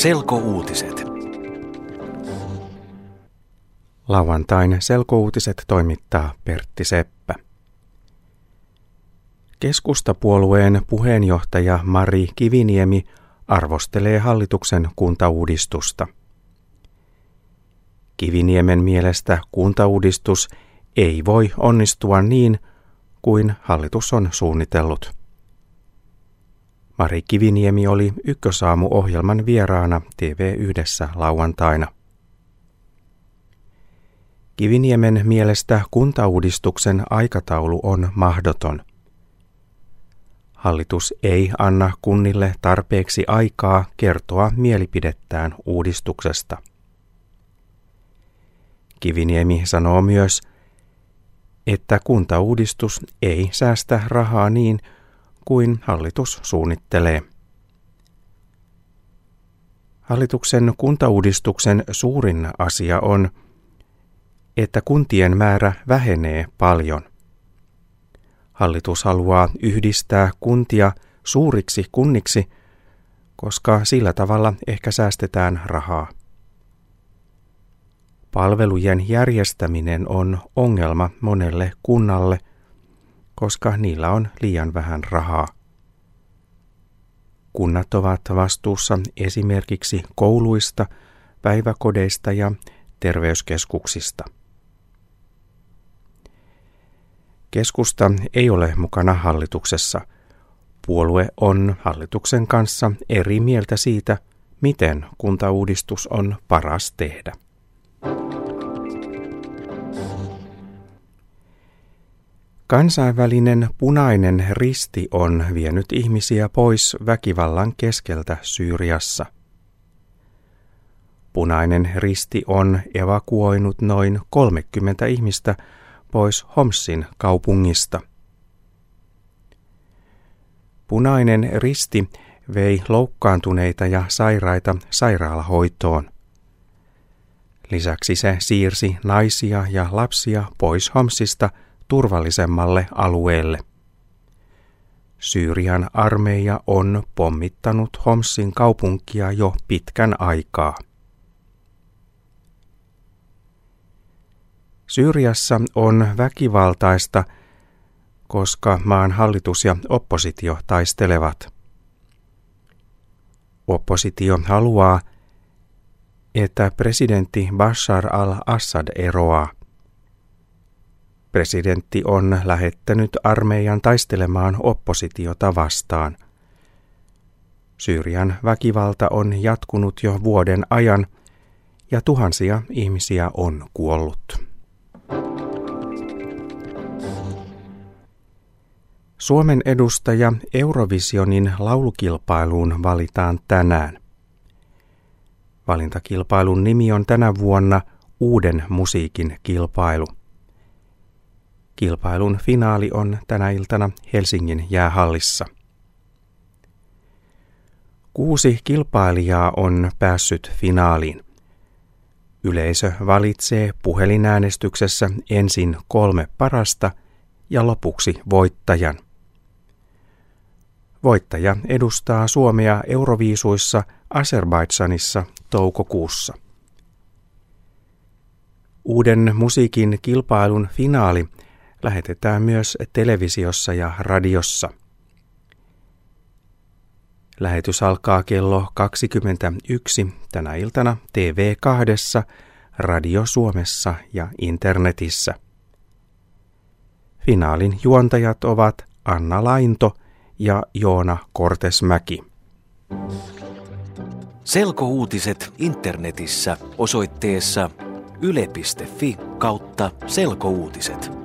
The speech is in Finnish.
Selkouutiset. Lauantain selkouutiset toimittaa Pertti Seppä. Keskustapuolueen puheenjohtaja Mari Kiviniemi arvostelee hallituksen kuntauudistusta. Kiviniemen mielestä kuntauudistus ei voi onnistua niin kuin hallitus on suunnitellut. Mari Kiviniemi oli Ykkösaamu-ohjelman vieraana tv yhdessä lauantaina. Kiviniemen mielestä kuntauudistuksen aikataulu on mahdoton. Hallitus ei anna kunnille tarpeeksi aikaa kertoa mielipidettään uudistuksesta. Kiviniemi sanoo myös, että kuntauudistus ei säästä rahaa niin kuin hallitus suunnittelee. Hallituksen kuntauudistuksen suurin asia on, että kuntien määrä vähenee paljon. Hallitus haluaa yhdistää kuntia suuriksi kunniksi, koska sillä tavalla ehkä säästetään rahaa. Palvelujen järjestäminen on ongelma monelle kunnalle, koska niillä on liian vähän rahaa. Kunnat ovat vastuussa esimerkiksi kouluista, päiväkodeista ja terveyskeskuksista. Keskusta ei ole mukana hallituksessa. Puolue on hallituksen kanssa eri mieltä siitä, miten kuntauudistus on paras tehdä. Kansainvälinen punainen risti on vienyt ihmisiä pois väkivallan keskeltä Syyriassa. Punainen risti on evakuoinut noin 30 ihmistä pois Homsin kaupungista. Punainen risti vei loukkaantuneita ja sairaita sairaalahoitoon. Lisäksi se siirsi naisia ja lapsia pois Homsista turvallisemmalle alueelle. Syyrian armeija on pommittanut Homsin kaupunkia jo pitkän aikaa. Syyriassa on väkivaltaista, koska maan hallitus ja oppositio taistelevat. Oppositio haluaa, että presidentti Bashar al-Assad eroaa. Presidentti on lähettänyt armeijan taistelemaan oppositiota vastaan. Syyrian väkivalta on jatkunut jo vuoden ajan ja tuhansia ihmisiä on kuollut. Suomen edustaja Eurovisionin laulukilpailuun valitaan tänään. Valintakilpailun nimi on tänä vuonna Uuden musiikin kilpailu. Kilpailun finaali on tänä iltana Helsingin jäähallissa. Kuusi kilpailijaa on päässyt finaaliin. Yleisö valitsee puhelinäänestyksessä ensin kolme parasta ja lopuksi voittajan. Voittaja edustaa Suomea Euroviisuissa Azerbaidsanissa toukokuussa. Uuden musiikin kilpailun finaali lähetetään myös televisiossa ja radiossa. Lähetys alkaa kello 21 tänä iltana TV2, Radio Suomessa ja internetissä. Finaalin juontajat ovat Anna Lainto ja Joona Kortesmäki. Selkouutiset internetissä osoitteessa yle.fi kautta selkouutiset.